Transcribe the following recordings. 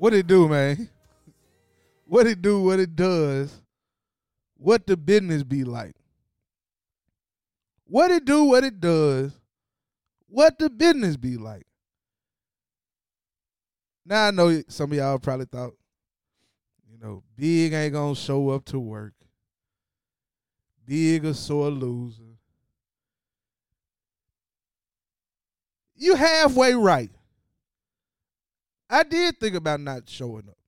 What it do, man? What it do, what it does, what the business be like. What it do, what it does, what the business be like. Now I know some of y'all probably thought, you know, Big ain't gonna show up to work. Big a sore loser. You halfway right. I did think about not showing up.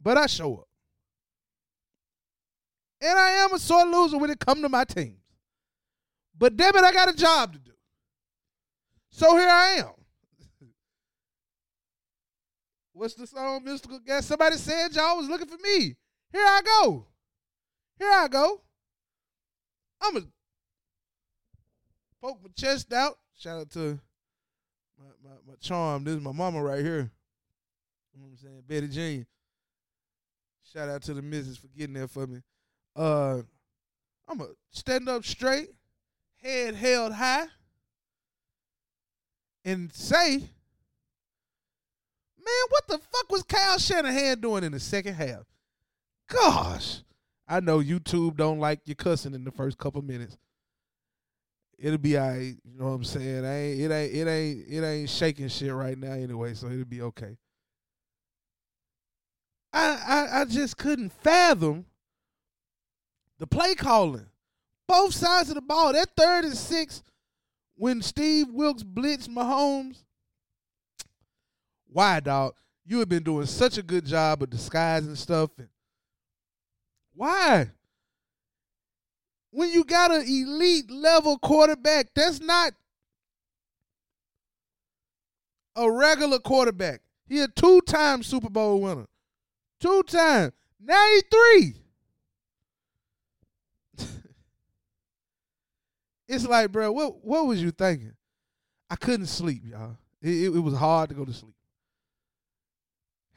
But I show up. And I am a sore loser when it come to my teams. But damn it, I got a job to do. So here I am. What's the song, um, Mystikal Guest? Somebody said y'all was looking for me. Here I go. Here I go. I'm going to poke my chest out. Shout out to my, charm. This is my mama right here. You know what I'm saying? Betty Jean. Shout out to the missus for getting there for me. Uh I'm going to stand up straight, head held high, and say, man, what the fuck was Kyle Shanahan doing in the second half? Gosh. I know YouTube don't like you cussing in the first couple minutes it'll be all right. You know what I'm saying? I ain't, it ain't it ain't it ain't shaking shit right now anyway, so it'll be okay. I I, I just couldn't fathom the play calling. Both sides of the ball. That third and six when Steve Wilks blitzed Mahomes. Why, dog? You have been doing such a good job of disguising stuff. And why? When you got an elite level quarterback, that's not a regular quarterback. He a two time Super Bowl winner. Two time. 93. it's like, bro, what what was you thinking? I couldn't sleep, y'all. It, it, it was hard to go to sleep.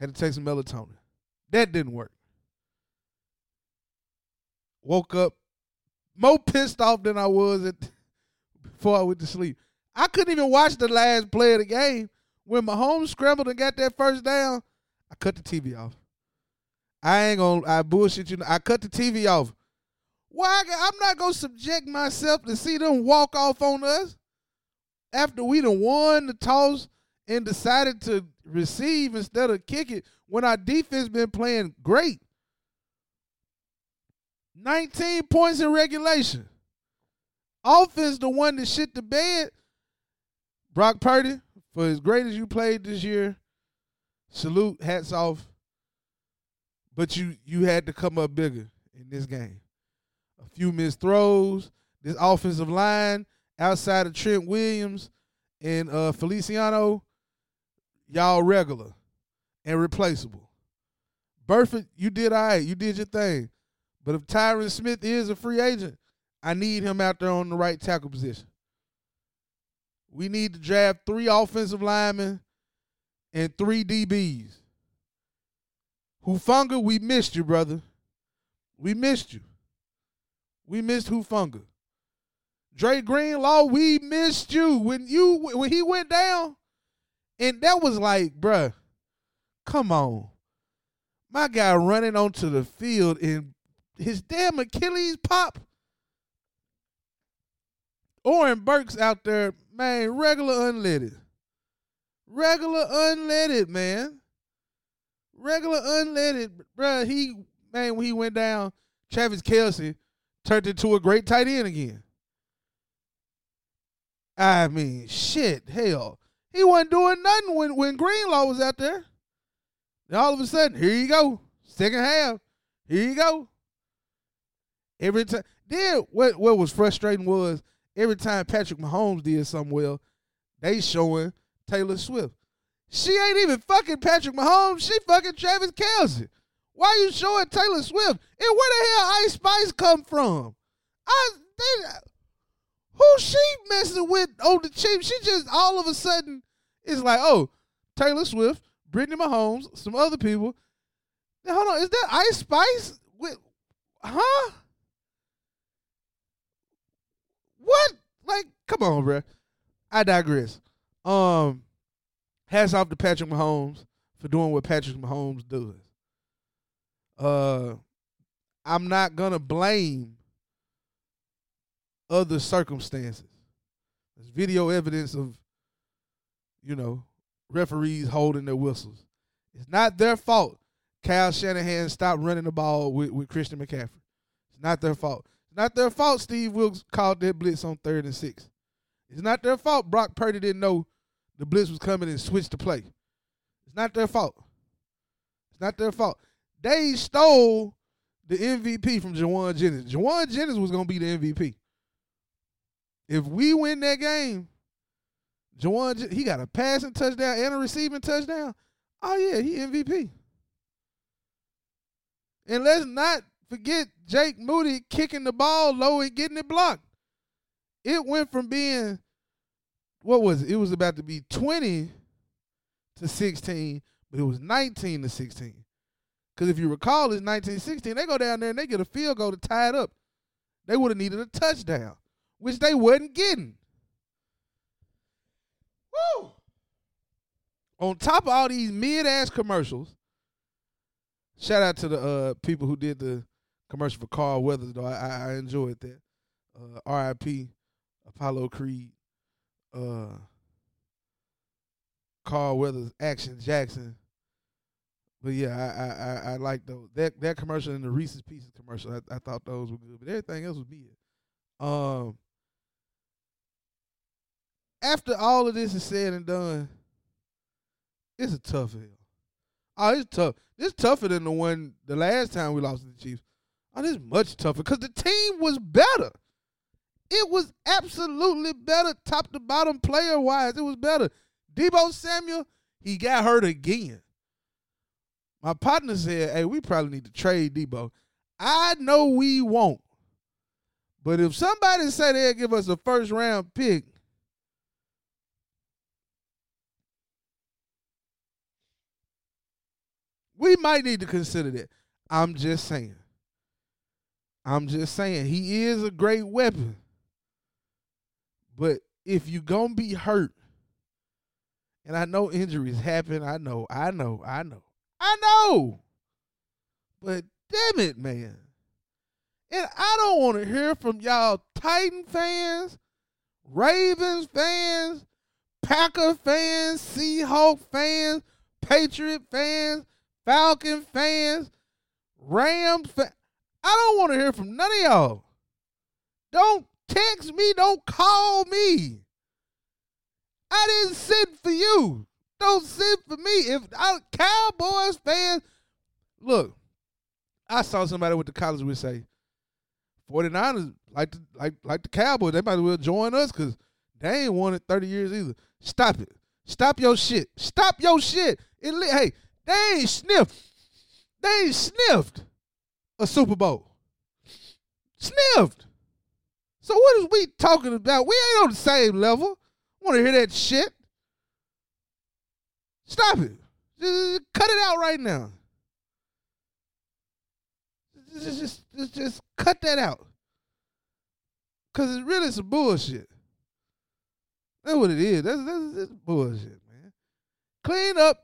Had to take some melatonin. That didn't work. Woke up more pissed off than I was at before I went to sleep. I couldn't even watch the last play of the game. When Mahomes scrambled and got that first down, I cut the TV off. I ain't gonna I bullshit you. I cut the TV off. Why? I'm not gonna subject myself to see them walk off on us after we done won the toss and decided to receive instead of kick it when our defense been playing great. 19 points in regulation. Offense, the one that shit the bed. Brock Purdy, for as great as you played this year, salute, hats off. But you you had to come up bigger in this game. A few missed throws. This offensive line outside of Trent Williams and uh, Feliciano, y'all regular and replaceable. Burford, you did all right. You did your thing. But if Tyron Smith is a free agent, I need him out there on the right tackle position. We need to draft three offensive linemen and three DBs. Hufanga, we missed you, brother. We missed you. We missed Hufanga. Dre Greenlaw, we missed you when you when he went down, and that was like, bruh, come on, my guy running onto the field and his damn Achilles pop. Oren Burks out there, man, regular unleaded. Regular unleaded, man. Regular unleaded. Bruh, he, man, when he went down, Travis Kelce turned into a great tight end again. I mean, shit, hell. He wasn't doing nothing when, when Greenlaw was out there. Then all of a sudden, here you go. Second half. Here you go. Every time then what what was frustrating was every time Patrick Mahomes did something well, they showing Taylor Swift. She ain't even fucking Patrick Mahomes. She fucking Travis Kelce. Why you showing Taylor Swift? And where the hell Ice Spice come from? I they, who she messing with on the cheap? She just all of a sudden is like, oh, Taylor Swift, Brittany Mahomes, some other people. Now, hold on, is that Ice Spice? With, huh? What? Like, come on, bro. I digress. Um, hats off to Patrick Mahomes for doing what Patrick Mahomes does. Uh, I'm not gonna blame other circumstances. There's video evidence of, you know, referees holding their whistles. It's not their fault. Kyle Shanahan stopped running the ball with, with Christian McCaffrey. It's not their fault. Not their fault Steve Wilks called that blitz on third and six. It's not their fault Brock Purdy didn't know the blitz was coming and switched the play. It's not their fault. It's not their fault. They stole the MVP from Jauan Jennings. Jauan Jennings was going to be the MVP. If we win that game, Jauan, he got a passing touchdown and a receiving touchdown. Oh yeah, he MVP. And let's not forget Jake Moody kicking the ball low and getting it blocked. It went from being what was it? It was about to be 20 to 16, but it was 19 to 16. Because if you recall, it's 1916. They go down there and they get a field goal to tie it up. They would have needed a touchdown, which they wasn't getting. Woo! On top of all these mid ass commercials, shout out to the uh, people who did the commercial for Carl Weathers, though. I, I enjoyed that. Uh, R.I.P. Apollo Creed. Uh, Carl Weathers, Action Jackson. But yeah, I I I, I like those that that commercial and the Reese's Pieces commercial. I, I thought those were good, but everything else was big. Um, after all of this is said and done, it's a tough hill. Oh, it's tough. It's tougher than the one the last time we lost to the Chiefs. Oh, this much tougher because the team was better. It was absolutely better, top to bottom, player wise. It was better. Deebo Samuel, he got hurt again. My partner said, "Hey, we probably need to trade Deebo." I know we won't, but if somebody say they'll give us a first round pick, we might need to consider that. I'm just saying. I'm just saying he is a great weapon. But if you gonna be hurt, and I know injuries happen, I know, I know, I know, I know. But damn it, man. And I don't want to hear from y'all Titan fans, Ravens fans, Packer fans, Seahawk fans, Patriot fans, Falcon fans, Rams fans. I don't want to hear from none of y'all. Don't text me, don't call me. I didn't send for you. Don't send for me. If I, Cowboys fans, look, I saw somebody with the college would say, 49ers like the like like the Cowboys, they might as well join us because they ain't won it 30 years either. Stop it. Stop your shit. Stop your shit. It, hey, they ain't sniffed. They ain't sniffed a Super Bowl. Sniffed. So what is we talking about? We ain't on the same level. Want to hear that shit? Stop it. Just cut it out right now. Just, just, just, just cut that out. Cause it's really some bullshit. That's what it is. That's that's, that's bullshit, man. Clean up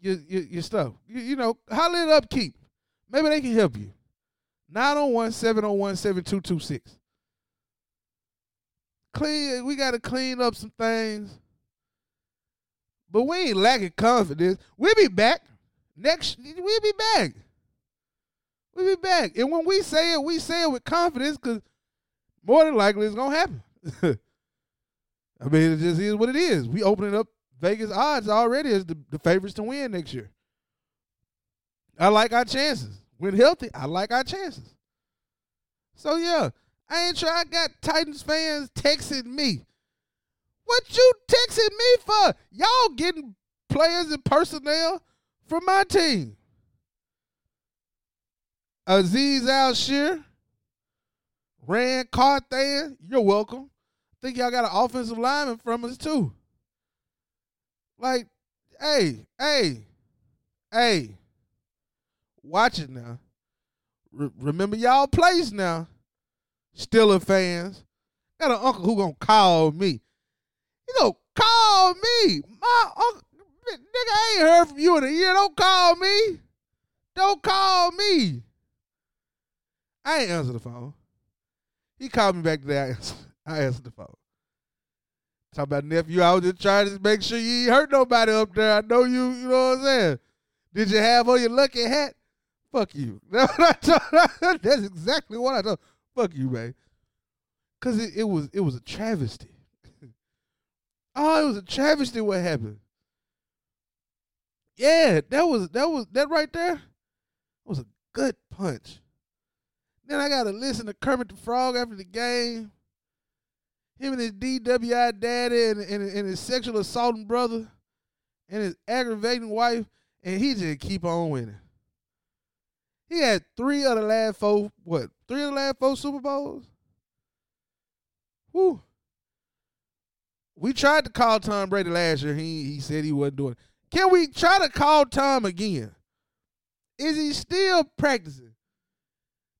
your your, your stuff. You, you know, holler it up, keep. Maybe they can help you. 901 701 7226. Clean, we gotta clean up some things. But we ain't lacking confidence. We'll be back. Next we'll be back. We'll be back. And when we say it, we say it with confidence because more than likely it's gonna happen. I mean, it just is what it is. We opening up Vegas odds already as the, the favorites to win next year. I like our chances. When healthy, I like our chances. So yeah, I ain't sure I got Titans fans texting me. What you texting me for? Y'all getting players and personnel from my team. Aziz Al Ran Carthon, you're welcome. Think y'all got an offensive lineman from us too. Like, hey, hey, hey, watch it now. Re- remember y'all place now. Steeler fans. Got an uncle who gonna call me. He gonna call me. My uncle, nigga, I ain't heard from you in a year. Don't call me. Don't call me. I ain't answer the phone. He called me back today. I answered, I answered the phone. Talk about nephew. I was just trying to make sure you ain't hurt nobody up there. I know you. You know what I'm saying. Did you have on your lucky hat? Fuck you. That's exactly what I told. Fuck you, man. Cause it, it was it was a travesty. oh, it was a travesty what happened. Yeah, that was that was that right there was a good punch. Then I gotta listen to Kermit the Frog after the game. Him and his DWI daddy and, and, and his sexual assaulting brother and his aggravating wife, and he just keep on winning. He had three of the last four, what, three of the last four Super Bowls? Whew. We tried to call Tom Brady last year. He he said he wasn't doing it. Can we try to call Tom again? Is he still practicing?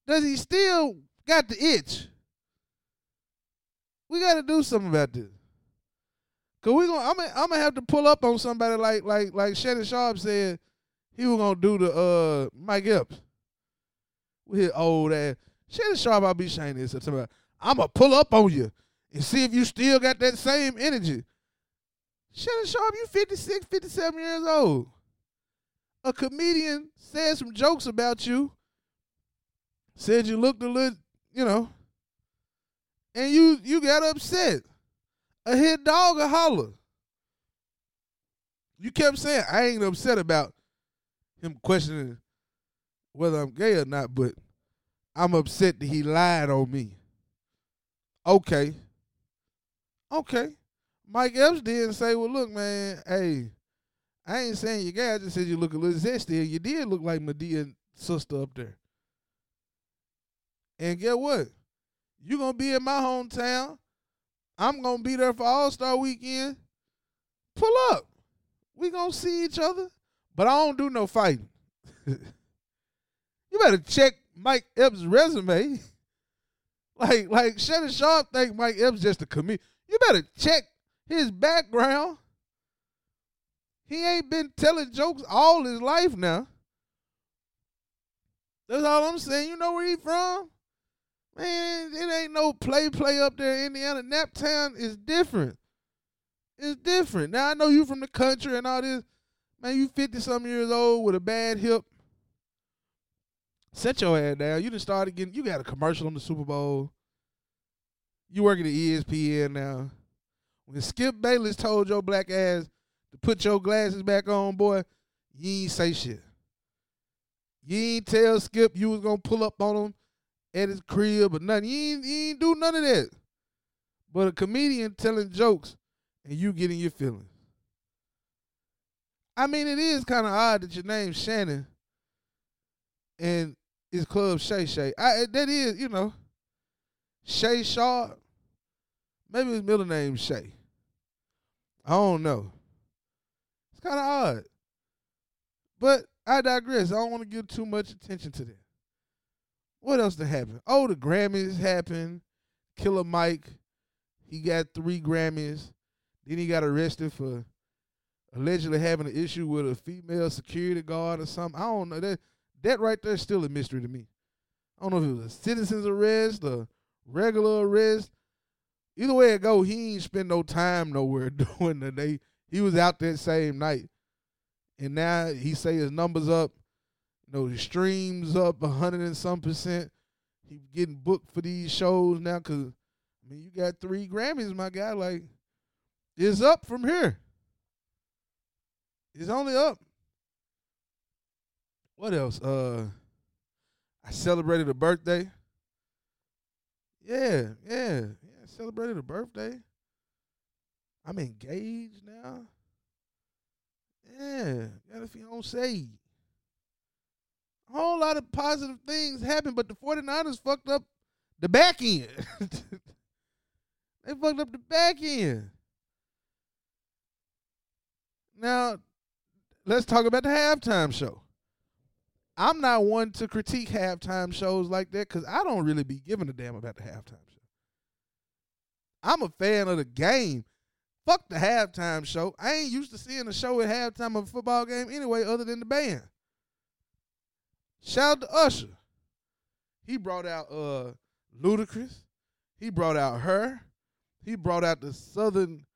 Does he still got the itch? We got to do something about this. Cause we gonna, I'm gonna, I'm gonna have to pull up on somebody like like like Shannon Sharpe said he was gonna do the uh Mike Epps with his old ass. Shannon Sharpe, I'll be saying this. I'm gonna pull up on you and see if you still got that same energy. Shannon Sharpe, you 56, 57 years old. A comedian said some jokes about you said you looked a little, you know, and you you got upset. A hit dog a holler. You kept saying I ain't upset about him questioning whether I'm gay or not, but I'm upset that he lied on me. Okay. Okay. Mike Epps did say, well, look, man, hey, I ain't saying you're gay. I just said you look a little zesty. And You did look like Madea's sister up there. And get what? You're going to be in my hometown. I'm going to be there for All Star weekend. Pull up. We going to see each other. But I don't do no fighting. you better check Mike Epps' resume. like, like Shannon Sharpe think Mike Epps just a comedian. You better check his background. He ain't been telling jokes all his life now. That's all I'm saying. You know where he from? Man, it ain't no play play up there in Indiana. Naptown is different. It's different. Now I know you from the country and all this. Man, you 50 some years old with a bad hip. Set your head down. You done started getting you got a commercial on the Super Bowl. You working at ESPN now. When Skip Bayless told your black ass to put your glasses back on, boy, you ain't say shit. You ain't tell Skip you was gonna pull up on him at his crib or nothing. You ain't, you ain't do none of that. But a comedian telling jokes and you getting your feelings. I mean, it is kind of odd that your name's Shannon and it's Club Shay Shay. I, that is, you know, Shay Shaw. Maybe his middle name Shay. I don't know. It's kind of odd. But I digress. I don't want to give too much attention to that. What else to happen? Oh, the Grammys happened. Killer Mike, he got three Grammys. Then he got arrested for allegedly having an issue with a female security guard or something. I don't know. That that right there is still a mystery to me. I don't know if it was a citizen's arrest or regular arrest. Either way it go, he ain't spend no time nowhere doing the day. He was out that same night. And now he say his numbers up you know, the streams up a hundred and some percent. He getting booked for these shows now because I mean you got three Grammys, my guy. Like it's up from here. It's only up. What else? Uh, I celebrated a birthday. Yeah, yeah, yeah. I celebrated a birthday. I'm engaged now. Yeah, got a fiance. A whole lot of positive things happened, but the 49ers fucked up the back end. they fucked up the back end. Now, let's talk about the halftime show. I'm not one to critique halftime shows like that because I don't really be giving a damn about the halftime show. I'm a fan of the game. Fuck the halftime show. I ain't used to seeing a show at halftime of a football game anyway, other than the band. Shout out to Usher. He brought out uh Ludacris. He brought out her. He brought out the Southern,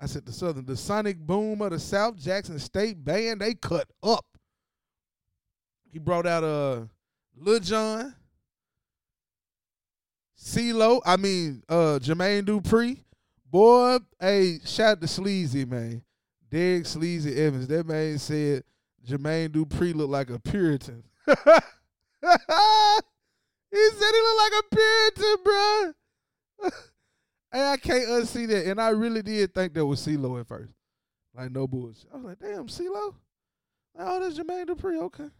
I said the Southern, the Sonic Boom of the South Jackson State Band. They cut up. He brought out uh Lil Jon, CeeLo, I mean uh Jermaine Dupri. Boy, hey, shout out to Sleazy, man. Derek Sleazy Evans. That man said Jermaine Dupri looked like a Puritan. he said he looked like a Puritan, bro. hey, I can't unsee that. And I really did think that was CeeLo at first. Like, no bullshit. I was like, damn, CeeLo? Oh, that's Jermaine Dupri. Okay.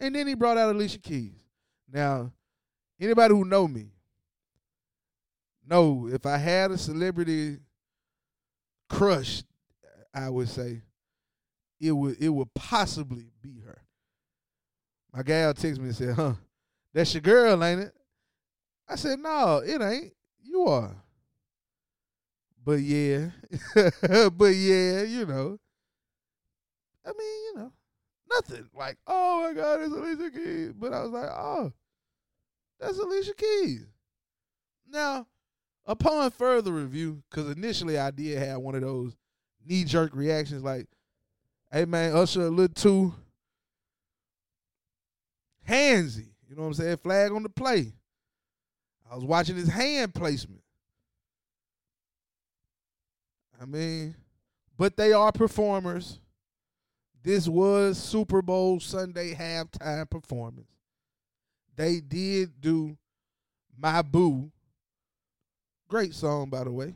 And then he brought out Alicia Keys. Now, anybody who know me, know if I had a celebrity crush, I would say it would it would possibly be her. My gal texted me and said, "Huh, that's your girl, ain't it?" I said, "No, it ain't. You are." But yeah, but yeah, you know. I mean, you know, nothing like, oh my God, it's Alicia Keys. But I was like, oh, that's Alicia Keys. Now, upon further review, because initially I did have one of those knee jerk reactions like, hey man, Usher a little too handsy. You know what I'm saying? Flag on the play. I was watching his hand placement. I mean, but they are performers. This was Super Bowl Sunday halftime performance. They did do My Boo. Great song, by the way.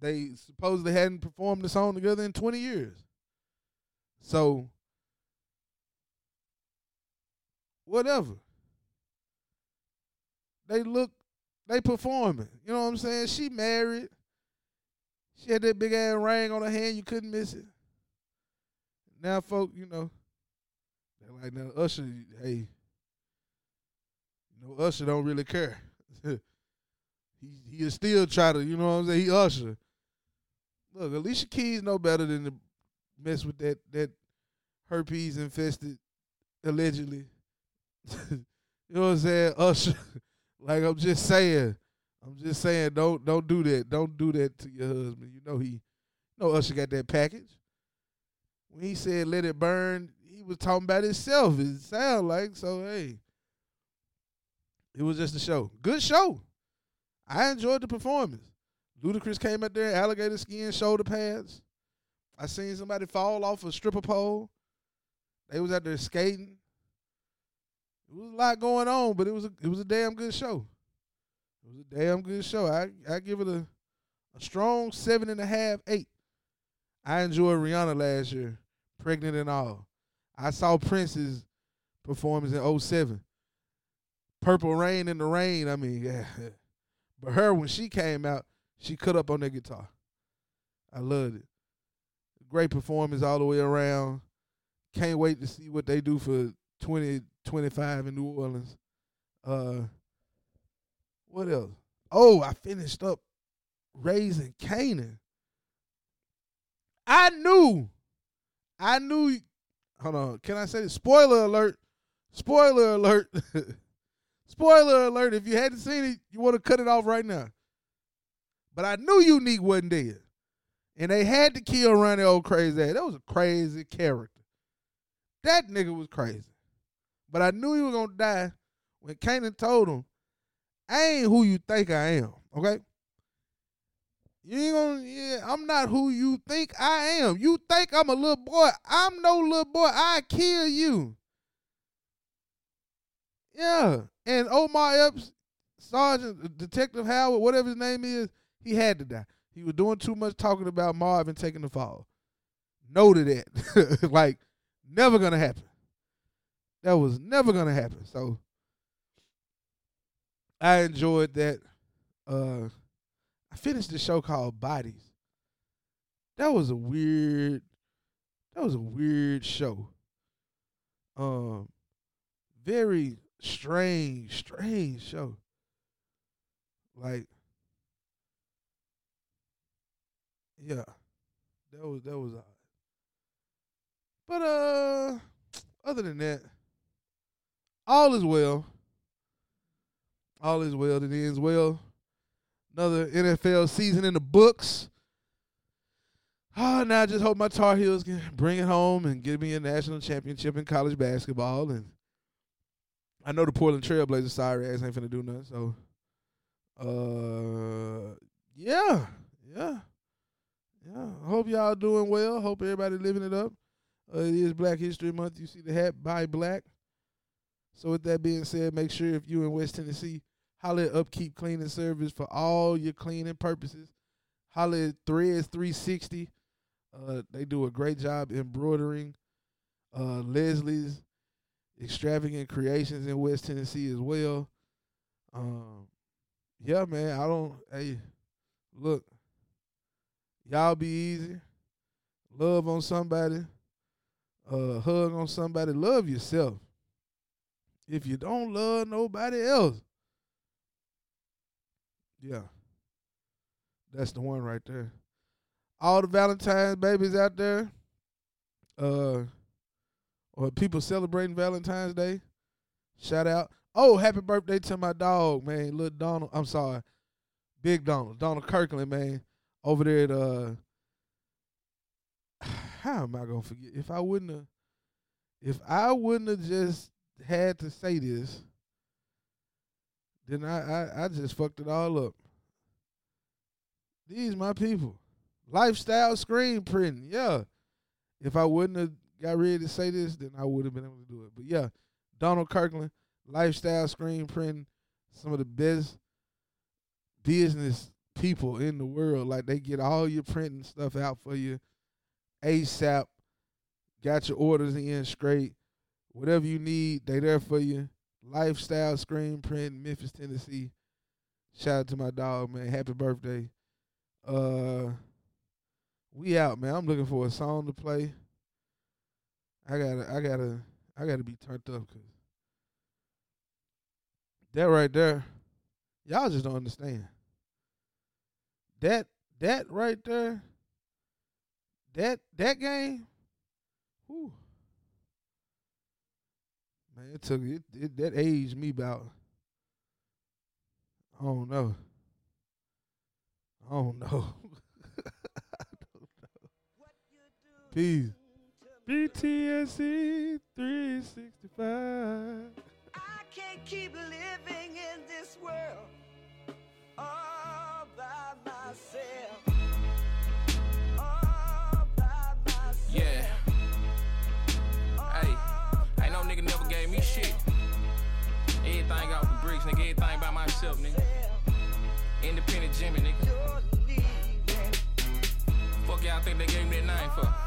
They supposedly hadn't performed the song together in 20 years. So, whatever. They look, they performing. You know what I'm saying? She married. She had that big ass ring on her hand. You couldn't miss it. Now, folk, you know, they're like, now Usher, hey, you know, Usher don't really care. he he'll still try to, you know what I'm saying? He Usher. Look, Alicia Keys know better than to mess with that that herpes infested, allegedly. you know what I'm saying? Usher. like I'm just saying. I'm just saying, don't don't do that. Don't do that to your husband. You know he, you know Usher got that package. When he said "Let it burn," he was talking about himself. It sound like so. Hey, it was just a show. Good show. I enjoyed the performance. Ludacris came out there, alligator skin, shoulder pads. I seen somebody fall off a stripper pole. They was out there skating. It was a lot going on, but it was a it was a damn good show. It was a damn good show. I I give it a a strong seven and a half, eight. I enjoyed Rihanna last year, pregnant and all. I saw Prince's performance in 07. Purple Rain in the Rain. I mean, yeah. But her, when she came out, she cut up on that guitar. I loved it. Great performance all the way around. Can't wait to see what they do for 2025 in New Orleans. Uh, what else? Oh, I finished up Raising Kanan. I knew, I knew. Hold on, can I say this? Spoiler alert! Spoiler alert! Spoiler alert! If you hadn't seen it, you want to cut it off right now. But I knew Unique wasn't dead, and they had to kill Ronnie old crazy ass. That was a crazy character. That nigga was crazy. But I knew he was gonna die when Kanan told him, "I ain't who you think I am." Okay. You ain't gonna. Yeah, I'm not who you think I am. You think I'm a little boy? I'm no little boy. I kill you. Yeah, and Omar Epps, Sergeant Detective Howard, whatever his name is, he had to die. He was doing too much talking about Marvin taking the fall. No to that. like, never gonna happen. That was never gonna happen. So I enjoyed that. Uh I finished the show called Bodies. That was a weird that was a weird show. Um very strange, strange show. Like yeah. That was that was odd. But uh other than that, all is well. All is well that ends well. Another NFL season in the books. Oh, now I just hope my Tar Heels can bring it home and give me a national championship in college basketball. And I know the Portland Trailblazers sorry ass ain't finna do nothing. So, uh, yeah, yeah, yeah. I hope y'all doing well. Hope everybody living it up. Uh, it is Black History Month. You see the hat, buy black. So with that being said, make sure if you in West Tennessee, holler at Upkeep Cleaning Service for all your cleaning purposes. Holler at Threads 360. Uh, they do a great job embroidering. Uh, Leslie's Extravagant Creations in West Tennessee as well. Um, yeah, man. I don't. Hey, look. Y'all be easy. Love on somebody. Uh, hug on somebody. Love yourself. If you don't love nobody else, yeah, that's the one right there. All the Valentine's babies out there, uh, or people celebrating Valentine's Day, shout out. Oh, happy birthday to my dog, man, little Donald. I'm sorry, Big Donald, Donald Kirkland, man, over there at uh. How am I gonna forget? If I wouldn't have, if I wouldn't have just had to say this, then I, I, I just fucked it all up. These my people. Lifestyle screen printing. Yeah. If I wouldn't have got ready to say this, then I would have been able to do it. But yeah, Donald Kirkland, lifestyle screen printing, some of the best business people in the world. Like they get all your printing stuff out for you ASAP. Got your orders in straight. Whatever you need, they there for you. Lifestyle screen print, Memphis, Tennessee. Shout out to my dog, man. Happy birthday. Uh we out, man. I'm looking for a song to play. I gotta I gotta I gotta be turned up cause that right there, y'all just don't understand. That that right there, that that game, whew, man, it took it, it that aged me about. I don't know. I don't know. I don't know. Peace. BTSC 365. I can't keep living in this world all by myself. All by myself. Yeah. Nigga never gave me shit. Everything off the bricks, nigga. Everything by myself, nigga. Independent Jimmy, nigga. Fuck y'all think they gave me that name for?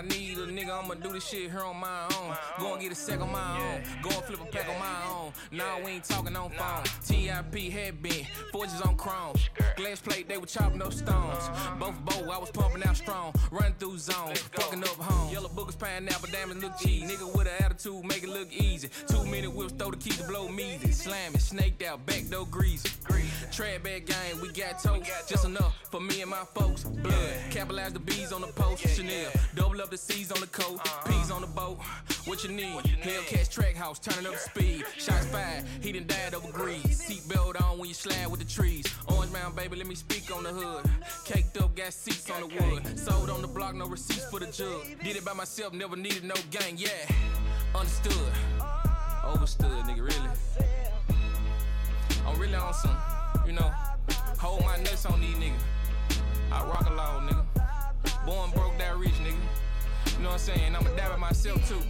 I need a nigga, I'ma do this shit here on my own. Go and get a sack on my own. Go and flip a pack on my own. Nah, we ain't talking on phone. TIP headband, forges on chrome. Glass plate, they were chopping up stones. Both both, I was pumping out strong. Run through zones, fucking up home. Yellow book boogers, pineapple, diamonds look cheap. Nigga with an attitude, make it look easy. Two minute whips, throw the key to blow measy. Slam it, snaked out, back door greasy. Trap bag gang, we got toast. Just enough for me and my folks. Blood, capitalize the B's on the post. Chanel, double up the C's on the coat. Uh-huh. P's on the boat. What you need? Hellcats track house, turning up the speed. Shots fired, he done died over greed. Seatbelt on when you slide with the trees. Orange Mound, baby, let me speak on the hood. Caked up, got seats on the wood. Sold on the block, no receipts for the jug. Did it by myself, never needed no gang, yeah. Understood. Overstood, nigga, really. I'm really on some, you know, hold my nuts on these niggas. I rock a lot, nigga. Born broke, that rich, nigga. You know what I'm saying? I'ma die by myself too.